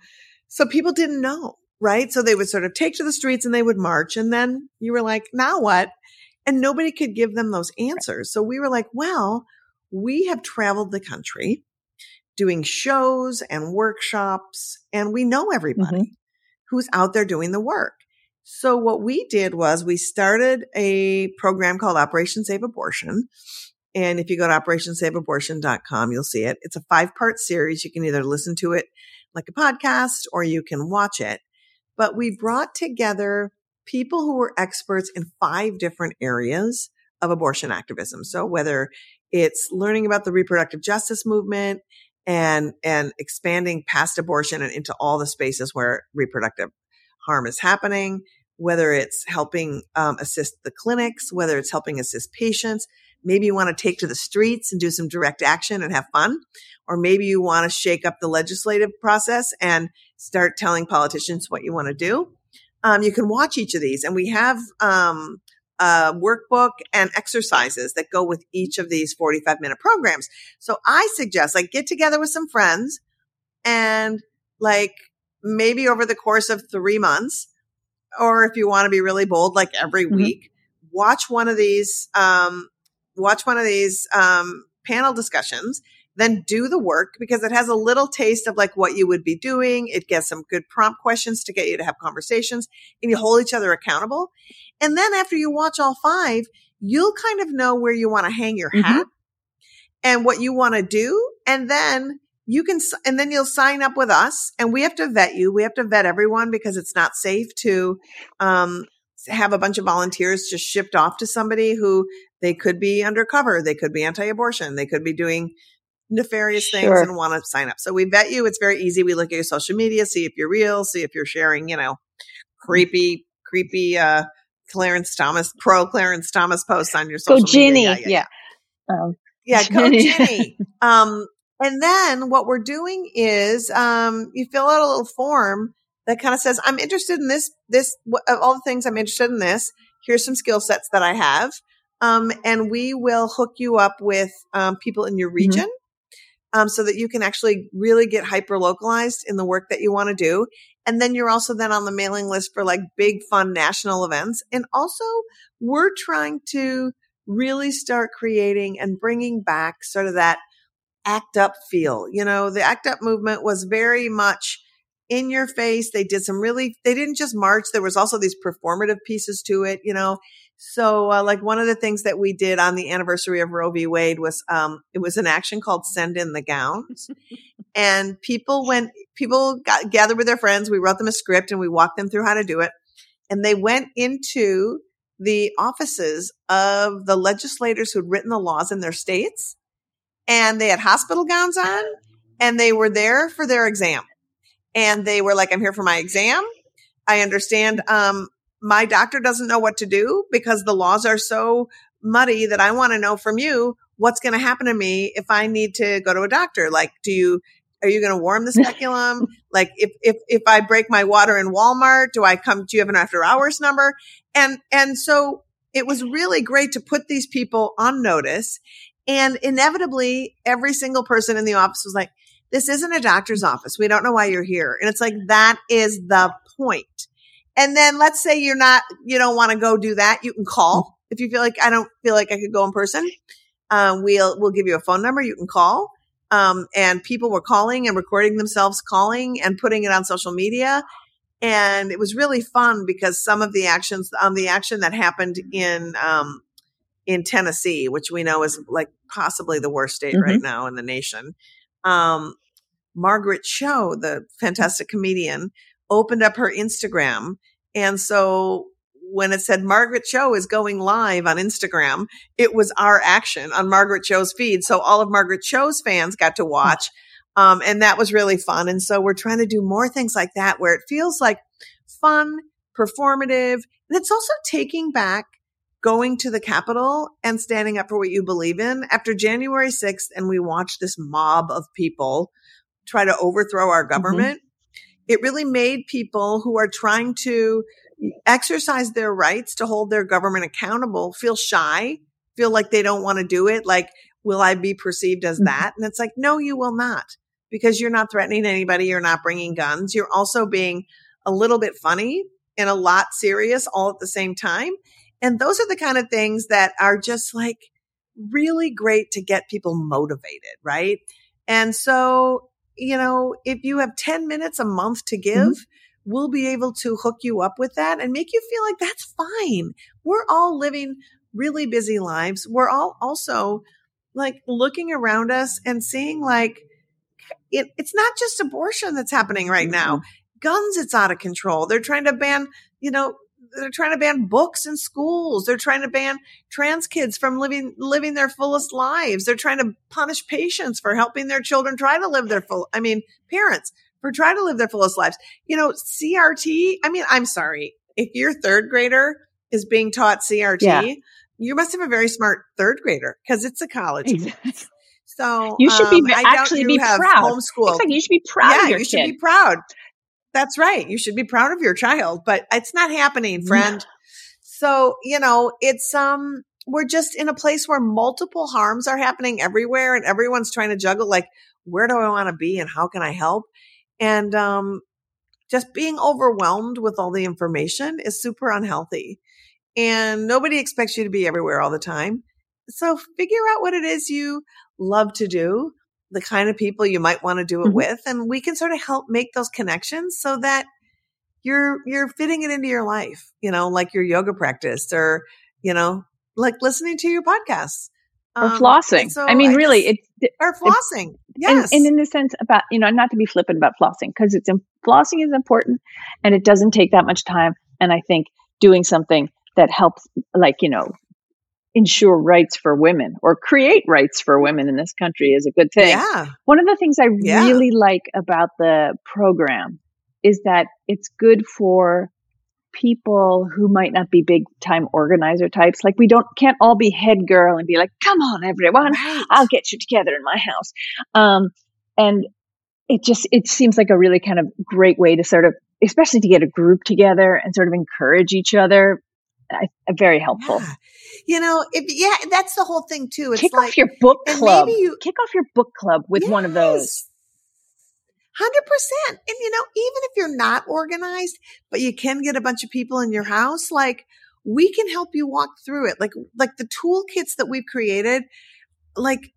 so people didn't know, right? So they would sort of take to the streets and they would march. And then you were like, now what? And nobody could give them those answers. So we were like, well, we have traveled the country doing shows and workshops, and we know everybody mm-hmm. who's out there doing the work. So what we did was we started a program called Operation Save Abortion. And if you go to operationsaveabortion.com, you'll see it. It's a five part series. You can either listen to it like a podcast or you can watch it. But we brought together people who were experts in five different areas of abortion activism. So whether it's learning about the reproductive justice movement and, and expanding past abortion and into all the spaces where reproductive harm is happening, whether it's helping um, assist the clinics, whether it's helping assist patients. Maybe you want to take to the streets and do some direct action and have fun. Or maybe you want to shake up the legislative process and start telling politicians what you want to do um, you can watch each of these. And we have um, a workbook and exercises that go with each of these 45 minute programs. So I suggest like get together with some friends and like maybe over the course of three months, or if you want to be really bold, like every mm-hmm. week, watch one of these, um, watch one of these, um, panel discussions then do the work because it has a little taste of like what you would be doing. It gets some good prompt questions to get you to have conversations and you hold each other accountable. And then after you watch all five, you'll kind of know where you want to hang your mm-hmm. hat mm-hmm. and what you want to do. And then you can, and then you'll sign up with us and we have to vet you. We have to vet everyone because it's not safe to, um, have a bunch of volunteers just shipped off to somebody who they could be undercover. They could be anti-abortion. They could be doing nefarious things sure. and want to sign up. So we vet you. It's very easy. We look at your social media, see if you're real, see if you're sharing, you know, creepy, creepy, uh, Clarence Thomas, pro Clarence Thomas posts on your social
Go Ginny.
media.
Yeah. Yeah.
Yeah. Um, yeah go Ginny. [LAUGHS] um, and then what we're doing is, um, you fill out a little form that kind of says, I'm interested in this, this, of all the things I'm interested in this. Here's some skill sets that I have. Um, and we will hook you up with, um, people in your mm-hmm. region. Mm-hmm um, so that you can actually really get hyper localized in the work that you want to do. And then you're also then on the mailing list for like big fun national events. And also we're trying to really start creating and bringing back sort of that act up feel. You know, the act up movement was very much in your face. They did some really, they didn't just march. There was also these performative pieces to it, you know, so, uh, like one of the things that we did on the anniversary of Roe v. Wade was, um, it was an action called "Send in the Gowns," and people went, people got gathered with their friends. We wrote them a script and we walked them through how to do it, and they went into the offices of the legislators who'd written the laws in their states, and they had hospital gowns on, and they were there for their exam, and they were like, "I'm here for my exam." I understand. Um, my doctor doesn't know what to do because the laws are so muddy that I want to know from you what's going to happen to me if I need to go to a doctor. Like, do you, are you going to warm the [LAUGHS] speculum? like, if, if, if I break my water in Walmart, do I come, do you have an after hours number? And, and so it was really great to put these people on notice. And inevitably, every single person in the office was like, this isn't a doctor's office. We don't know why you're here. And it's like, that is the point. And then let's say you're not, you don't want to go do that. You can call if you feel like I don't feel like I could go in person. Um, we'll, we'll give you a phone number. You can call. Um, and people were calling and recording themselves calling and putting it on social media. And it was really fun because some of the actions, um, the action that happened in, um, in Tennessee, which we know is like possibly the worst state mm-hmm. right now in the nation. Um, Margaret Cho, the fantastic comedian, opened up her Instagram. And so when it said Margaret Cho is going live on Instagram, it was our action on Margaret Cho's feed. So all of Margaret Cho's fans got to watch. Um, and that was really fun. And so we're trying to do more things like that where it feels like fun, performative. And it's also taking back going to the Capitol and standing up for what you believe in after January 6th. And we watched this mob of people try to overthrow our mm-hmm. government. Mm-hmm. It really made people who are trying to exercise their rights to hold their government accountable feel shy, feel like they don't want to do it. Like, will I be perceived as mm-hmm. that? And it's like, no, you will not because you're not threatening anybody. You're not bringing guns. You're also being a little bit funny and a lot serious all at the same time. And those are the kind of things that are just like really great to get people motivated, right? And so, you know, if you have 10 minutes a month to give, mm-hmm. we'll be able to hook you up with that and make you feel like that's fine. We're all living really busy lives. We're all also like looking around us and seeing like, it, it's not just abortion that's happening right now. Mm-hmm. Guns, it's out of control. They're trying to ban, you know, they're trying to ban books in schools. They're trying to ban trans kids from living living their fullest lives. They're trying to punish patients for helping their children try to live their full. I mean, parents for trying to live their fullest lives. You know, CRT. I mean, I'm sorry if your third grader is being taught CRT. Yeah. You must have a very smart third grader because it's a college. Exactly. [LAUGHS] So
you should be um, actually be proud. Homeschool. Exactly. You should be proud. Yeah, you kid.
should be proud. That's right. You should be proud of your child, but it's not happening, friend. So, you know, it's, um, we're just in a place where multiple harms are happening everywhere and everyone's trying to juggle like, where do I want to be and how can I help? And, um, just being overwhelmed with all the information is super unhealthy and nobody expects you to be everywhere all the time. So figure out what it is you love to do the kind of people you might want to do it mm-hmm. with and we can sort of help make those connections so that you're you're fitting it into your life you know like your yoga practice or you know like listening to your podcasts.
Or um, flossing. so i mean I really
it's or flossing yes.
and, and, in the sense about you know not to be flippant about flossing because it's flossing is important and it doesn't take that much time and i think doing something that helps like you know ensure rights for women or create rights for women in this country is a good thing.
Yeah.
One of the things I yeah. really like about the program is that it's good for people who might not be big time organizer types. Like we don't can't all be head girl and be like, "Come on everyone, right. I'll get you together in my house." Um, and it just it seems like a really kind of great way to sort of especially to get a group together and sort of encourage each other Uh, very helpful.
Yeah. You know, if, yeah, that's the whole thing too. It's
kick
like,
off your book club. Maybe you kick off your book club with yes, one of those.
Hundred percent. And you know, even if you're not organized, but you can get a bunch of people in your house, like we can help you walk through it. Like, like the toolkits that we've created, like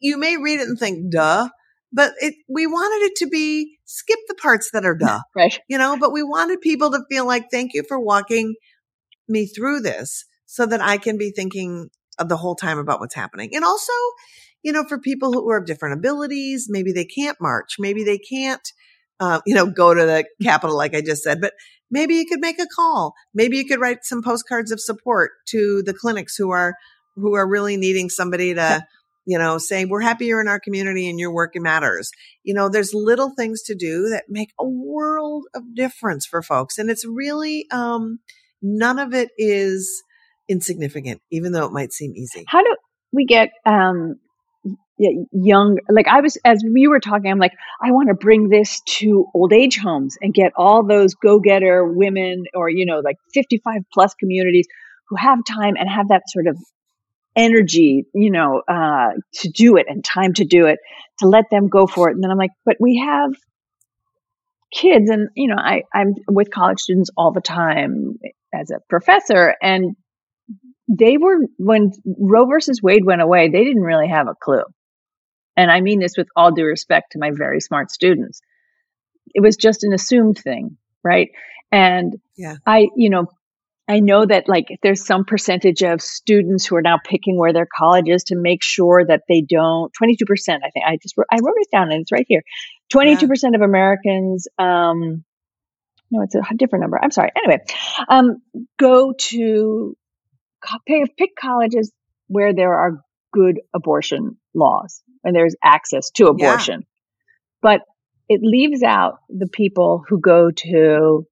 you may read it and think, duh, but it, we wanted it to be skip the parts that are duh,
right?
You know, but we wanted people to feel like, thank you for walking me through this so that I can be thinking of the whole time about what's happening. And also, you know, for people who are of different abilities, maybe they can't march, maybe they can't, uh, you know, go to the Capitol, like I just said, but maybe you could make a call. Maybe you could write some postcards of support to the clinics who are, who are really needing somebody to, you know, say, we're happy you're in our community and your work matters. You know, there's little things to do that make a world of difference for folks. And it's really, um, none of it is insignificant, even though it might seem easy.
How do we get um, young? Like I was, as we were talking, I'm like, I want to bring this to old age homes and get all those go getter women or, you know, like 55 plus communities who have time and have that sort of energy, you know, uh, to do it and time to do it, to let them go for it. And then I'm like, but we have kids and you know I, i'm with college students all the time as a professor and they were when roe versus wade went away they didn't really have a clue and i mean this with all due respect to my very smart students it was just an assumed thing right and
yeah
i you know I know that like there's some percentage of students who are now picking where their college is to make sure that they don't 22% I think I just I wrote it down and it's right here. 22% yeah. of Americans um no it's a different number. I'm sorry. Anyway, um go to pick colleges where there are good abortion laws and there's access to abortion. Yeah. But it leaves out the people who go to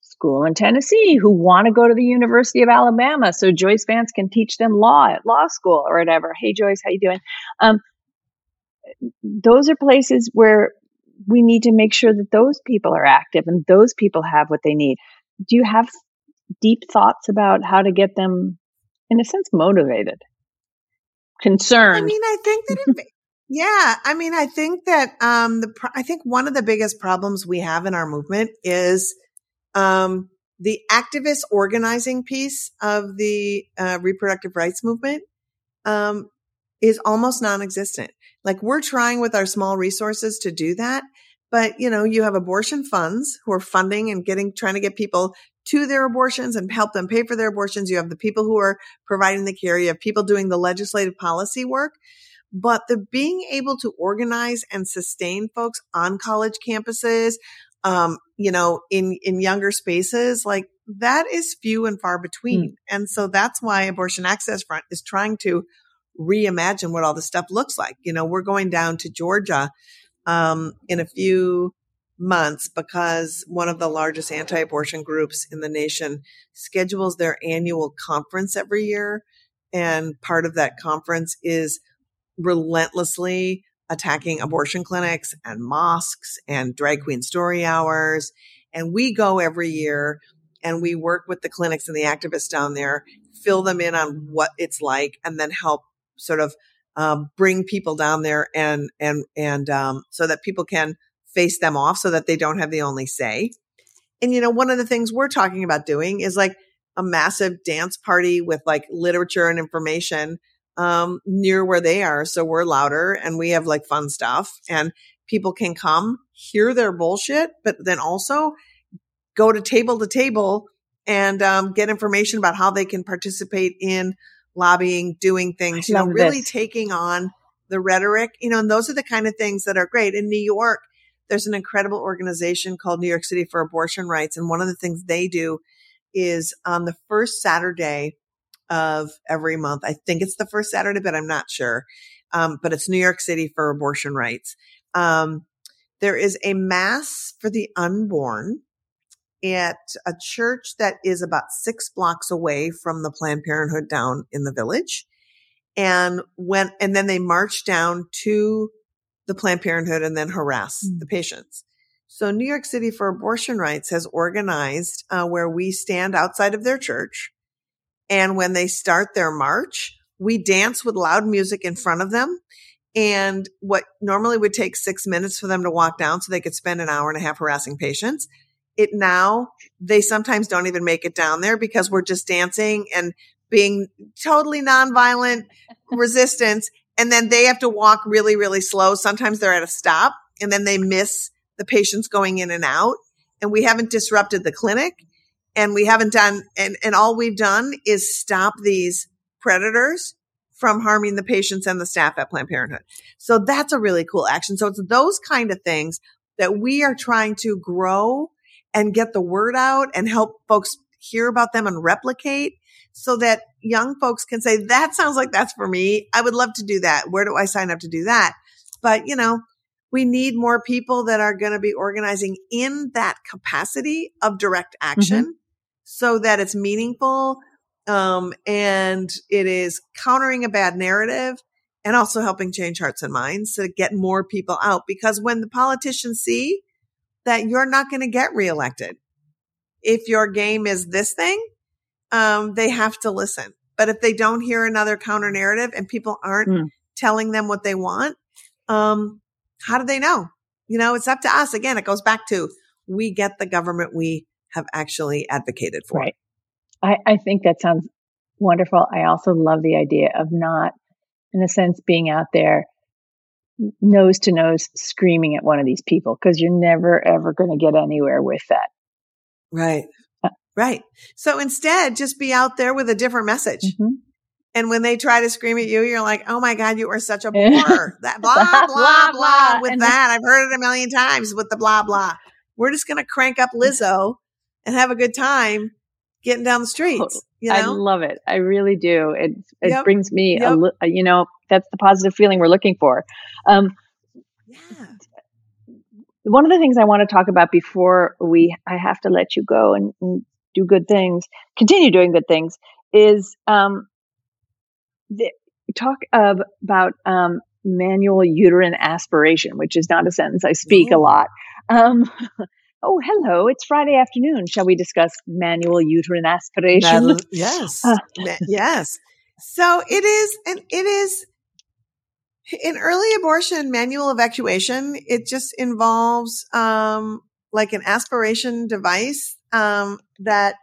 school in Tennessee who want to go to the University of Alabama so Joyce Vance can teach them law at law school or whatever. Hey Joyce, how you doing? Um, those are places where we need to make sure that those people are active and those people have what they need. Do you have deep thoughts about how to get them, in a sense, motivated, concerned? I
mean, I think that it, [LAUGHS] yeah, I mean, I think that um, the I think one of the biggest problems we have in our movement is um, the activist organizing piece of the uh, reproductive rights movement um, is almost non-existent. Like we're trying with our small resources to do that, but you know, you have abortion funds who are funding and getting trying to get people to their abortions and help them pay for their abortions. You have the people who are providing the care. You have people doing the legislative policy work. But the being able to organize and sustain folks on college campuses, um, you know, in, in younger spaces, like that is few and far between. Mm. And so that's why Abortion Access Front is trying to reimagine what all this stuff looks like. You know, we're going down to Georgia, um, in a few months because one of the largest anti-abortion groups in the nation schedules their annual conference every year. And part of that conference is relentlessly attacking abortion clinics and mosques and drag queen story hours. And we go every year and we work with the clinics and the activists down there, fill them in on what it's like, and then help sort of um, bring people down there and and and um, so that people can face them off, so that they don't have the only say. And you know, one of the things we're talking about doing is like a massive dance party with like literature and information um, near where they are. So we're louder and we have like fun stuff and people can come hear their bullshit, but then also go to table to table and um, get information about how they can participate in lobbying, doing things, you know, really this. taking on the rhetoric, you know, and those are the kind of things that are great. In New York, there's an incredible organization called New York City for Abortion Rights. And one of the things they do is on the first Saturday of every month. I think it's the first Saturday, but I'm not sure. Um, but it's New York City for abortion rights. Um, there is a mass for the unborn at a church that is about six blocks away from the Planned Parenthood down in the village. And when, and then they march down to the Planned Parenthood and then harass mm. the patients. So New York City for Abortion Rights has organized uh, where we stand outside of their church and when they start their march, we dance with loud music in front of them. And what normally would take six minutes for them to walk down so they could spend an hour and a half harassing patients, it now, they sometimes don't even make it down there because we're just dancing and being totally nonviolent [LAUGHS] resistance. And then they have to walk really, really slow. Sometimes they're at a stop and then they miss the patients going in and out. And we haven't disrupted the clinic and we haven't done and, and all we've done is stop these predators from harming the patients and the staff at Planned Parenthood. So that's a really cool action. So it's those kind of things that we are trying to grow and get the word out and help folks hear about them and replicate so that young folks can say, that sounds like that's for me. I would love to do that. Where do I sign up to do that? But you know, we need more people that are going to be organizing in that capacity of direct action. Mm-hmm so that it's meaningful um, and it is countering a bad narrative and also helping change hearts and minds to get more people out. Because when the politicians see that you're not going to get reelected, if your game is this thing, um, they have to listen. But if they don't hear another counter narrative and people aren't mm. telling them what they want, um, how do they know? You know, it's up to us. Again, it goes back to we get the government we have actually advocated for.
Right. I, I think that sounds wonderful. I also love the idea of not, in a sense, being out there nose to nose screaming at one of these people because you're never ever going to get anywhere with that.
Right. Uh, Right. So instead, just be out there with a different message. Mm-hmm. And when they try to scream at you, you're like, oh my God, you are such a [LAUGHS] bore. that blah, blah, blah, blah. With that, I've heard it a million times with the blah, blah. We're just going to crank up Lizzo and have a good time getting down the streets. You know?
I love it. I really do. It it yep. brings me yep. a, you know that's the positive feeling we're looking for. Um, yeah. One of the things I want to talk about before we I have to let you go and, and do good things, continue doing good things, is um, the, talk of, about um, manual uterine aspiration, which is not a sentence I speak a lot. Um, [LAUGHS] oh, hello, it's Friday afternoon. Shall we discuss manual uterine aspiration? [LAUGHS]
yes. Uh, yes. So it is, and it is in early abortion, manual evacuation. It just involves, um, like an aspiration device, um, that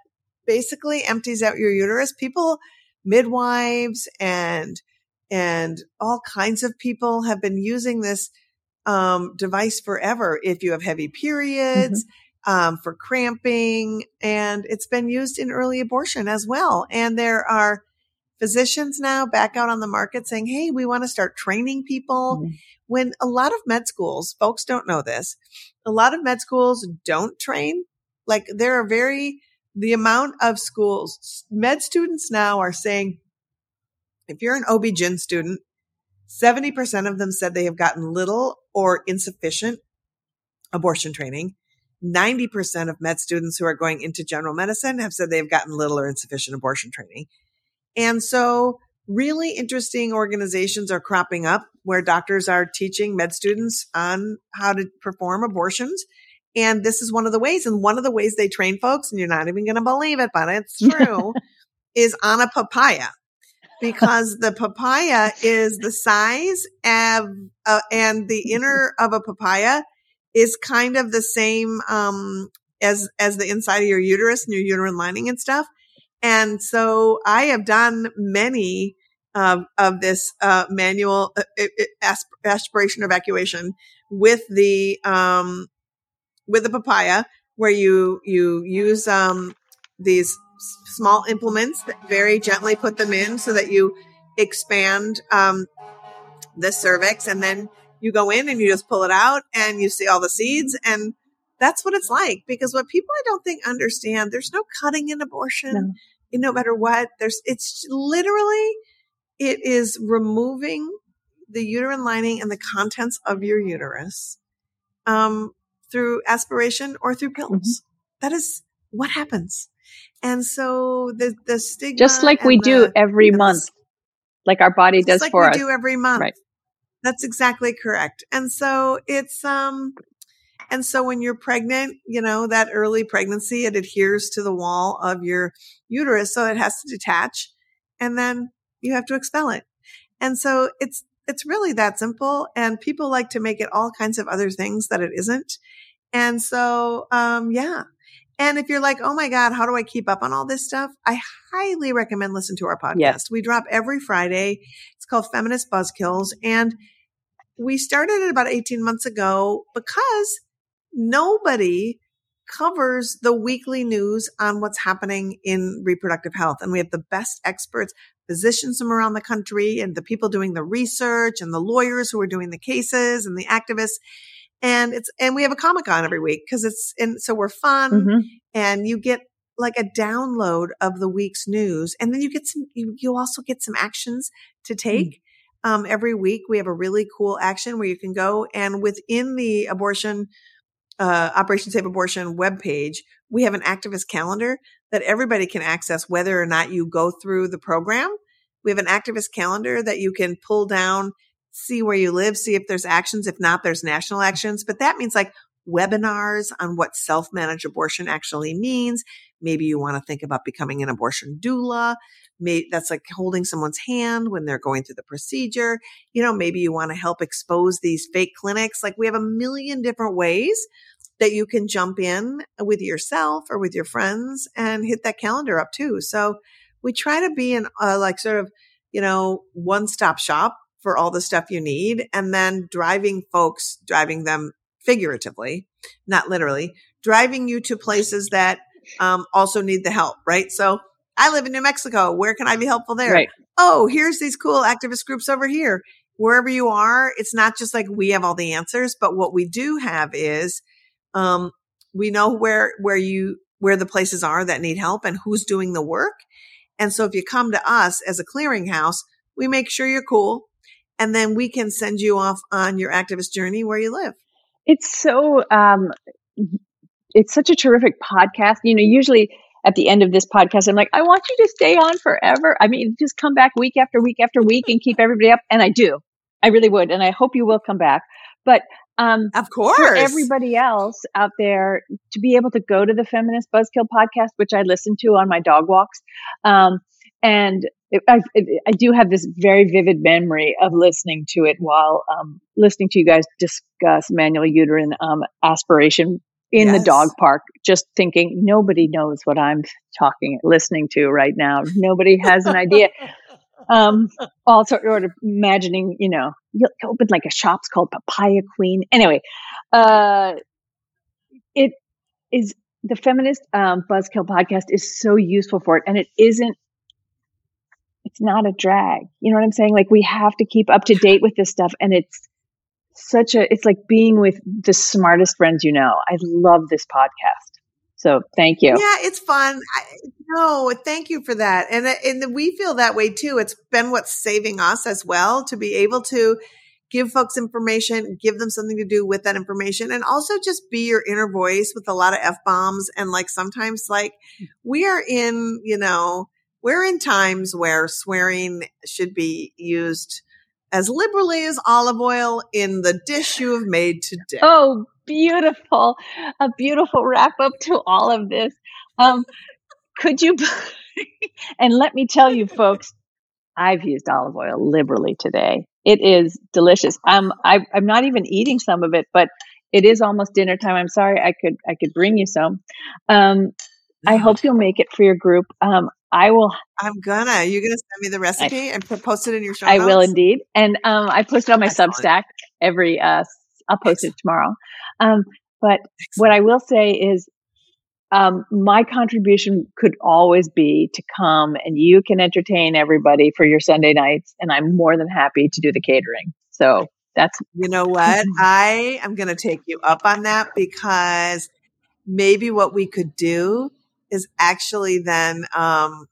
basically empties out your uterus. People, midwives and, and all kinds of people have been using this um, device forever if you have heavy periods, mm-hmm. um, for cramping, and it's been used in early abortion as well. And there are physicians now back out on the market saying, Hey, we want to start training people. Mm-hmm. When a lot of med schools, folks don't know this, a lot of med schools don't train. Like there are very, the amount of schools, med students now are saying, if you're an OB-GYN student, 70% of them said they have gotten little or insufficient abortion training. 90% of med students who are going into general medicine have said they've gotten little or insufficient abortion training. And so really interesting organizations are cropping up where doctors are teaching med students on how to perform abortions. And this is one of the ways. And one of the ways they train folks, and you're not even going to believe it, but it's [LAUGHS] true, is on a papaya because the papaya is the size of, uh, and the [LAUGHS] inner of a papaya is kind of the same, um, as, as the inside of your uterus and your uterine lining and stuff. And so I have done many, um, of this, uh, manual uh, aspiration evacuation with the, um, with the papaya where you, you use, um, these small implements that very gently put them in so that you expand um, the cervix. And then you go in and you just pull it out and you see all the seeds. And that's what it's like because what people I don't think understand there's no cutting in abortion. No. No matter what there's it's literally it is removing the uterine lining and the contents of your uterus um, through aspiration or through pills. Mm-hmm. That is what happens. And so the the stigma,
just like we the, do every month, like our body does
like
for
we
us,
do every month. Right. That's exactly correct. And so it's um, and so when you're pregnant, you know that early pregnancy, it adheres to the wall of your uterus, so it has to detach, and then you have to expel it. And so it's it's really that simple. And people like to make it all kinds of other things that it isn't. And so, um, yeah, and if you're like, oh my God, how do I keep up on all this stuff? I highly recommend listen to our podcast. We drop every Friday. It's called Feminist Buzzkills. And we started it about 18 months ago because nobody covers the weekly news on what's happening in reproductive health. And we have the best experts, physicians from around the country and the people doing the research and the lawyers who are doing the cases and the activists and it's and we have a comic con every week because it's and so we're fun mm-hmm. and you get like a download of the week's news and then you get some you, you also get some actions to take mm-hmm. um, every week we have a really cool action where you can go and within the abortion uh, operation save abortion webpage we have an activist calendar that everybody can access whether or not you go through the program we have an activist calendar that you can pull down see where you live, see if there's actions. If not, there's national actions. But that means like webinars on what self-managed abortion actually means. Maybe you want to think about becoming an abortion doula. Maybe that's like holding someone's hand when they're going through the procedure. You know, maybe you want to help expose these fake clinics. Like we have a million different ways that you can jump in with yourself or with your friends and hit that calendar up too. So we try to be in uh, like sort of, you know, one stop shop for all the stuff you need and then driving folks, driving them figuratively, not literally, driving you to places that um, also need the help, right? So I live in New Mexico. Where can I be helpful there?
Right.
Oh, here's these cool activist groups over here. Wherever you are, it's not just like we have all the answers, but what we do have is, um, we know where, where you, where the places are that need help and who's doing the work. And so if you come to us as a clearinghouse, we make sure you're cool and then we can send you off on your activist journey where you live.
It's so, um, it's such a terrific podcast. You know, usually at the end of this podcast, I'm like, I want you to stay on forever. I mean, just come back week after week after week and keep everybody up. And I do. I really would. And I hope you will come back. But um,
of course,
for everybody else out there to be able to go to the Feminist Buzzkill podcast, which I listen to on my dog walks, um, and it, I, it, I, do have this very vivid memory of listening to it while um, listening to you guys discuss manual uterine um, aspiration in yes. the dog park, just thinking nobody knows what I'm talking, listening to right now. Nobody has an idea. [LAUGHS] um, also, sort of imagining, you know, you open like a shop's called Papaya Queen. Anyway, uh, it is the feminist um, buzzkill podcast is so useful for it, and it isn't. It's not a drag. You know what I'm saying? Like we have to keep up to date with this stuff, and it's such a, it's like being with the smartest friends you know. I love this podcast. So thank you.
Yeah, it's fun. I, no, thank you for that. And, uh, and we feel that way too. It's been what's saving us as well to be able to give folks information, give them something to do with that information and also just be your inner voice with a lot of F bombs. And like sometimes like we are in, you know, we're in times where swearing should be used as liberally as olive oil in the dish you have made today.
Oh, beautiful. A beautiful wrap up to all of this. Um, could you, [LAUGHS] and let me tell you, folks, I've used olive oil liberally today. It is delicious. Um, I, I'm not even eating some of it, but it is almost dinner time. I'm sorry, I could I could bring you some. Um, I hope you'll make it for your group. Um, I will.
I'm gonna. You're gonna send me the recipe I, and post it in your show.
I will indeed, and um, I post it on my Excellent. Substack every. Uh, I'll post Excellent. it tomorrow. Um, but Excellent. what I will say is, um, my contribution could always be to come and you can entertain everybody for your Sunday nights, and I'm more than happy to do the catering. So that's.
You know what? [LAUGHS] I am going to take you up on that because maybe what we could do is actually then um,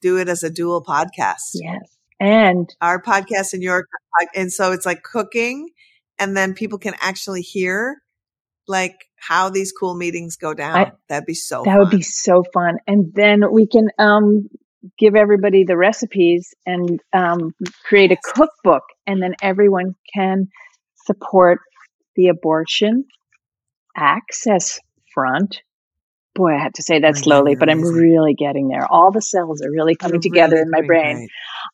do it as a dual podcast.
Yes. And
our podcast and your, and so it's like cooking and then people can actually hear like how these cool meetings go down. I, That'd be so
That
fun.
would be so fun. And then we can, um, give everybody the recipes and, um, create a cookbook and then everyone can support the abortion access front boy, I have to say that slowly, but I'm really getting there. All the cells are really coming together really in my brain.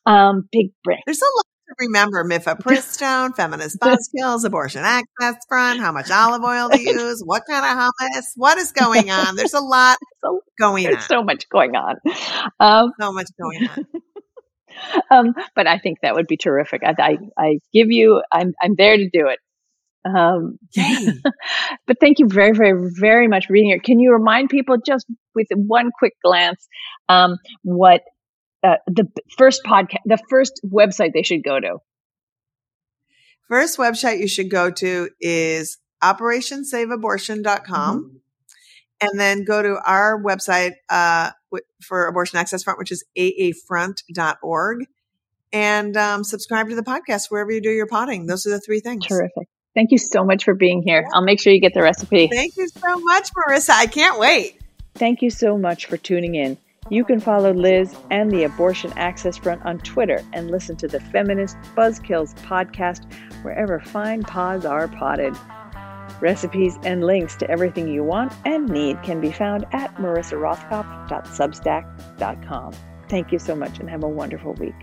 Um, big brain.
There's a lot to remember. Mifepristone, [LAUGHS] feminist buzzkills, [LAUGHS] abortion access front, how much olive oil to [LAUGHS] use, what kind of hummus, what is going on. There's a lot so, going
on. so much going on. Um,
so much going on.
um, but I think that would be terrific. I, I, I give you, I'm, I'm there to do it. Um, [LAUGHS] but thank you very, very, very much for being here. Can you remind people just with one quick glance um, what uh, the first podcast, the first website they should go to?
First website you should go to is operationsaveabortion.com. Mm-hmm. And then go to our website uh, for Abortion Access Front, which is aafront.org. And um, subscribe to the podcast wherever you do your potting. Those are the three things.
Terrific. Thank you so much for being here. I'll make sure you get the recipe.
Thank you so much, Marissa. I can't wait.
Thank you so much for tuning in. You can follow Lizz and the Abortion Access Front on Twitter and listen to the Feminist Buzzkills podcast wherever fine pods are potted. Recipes and links to everything you want and need can be found at marissarothkopf.substack.com. Thank you so much and have a wonderful week.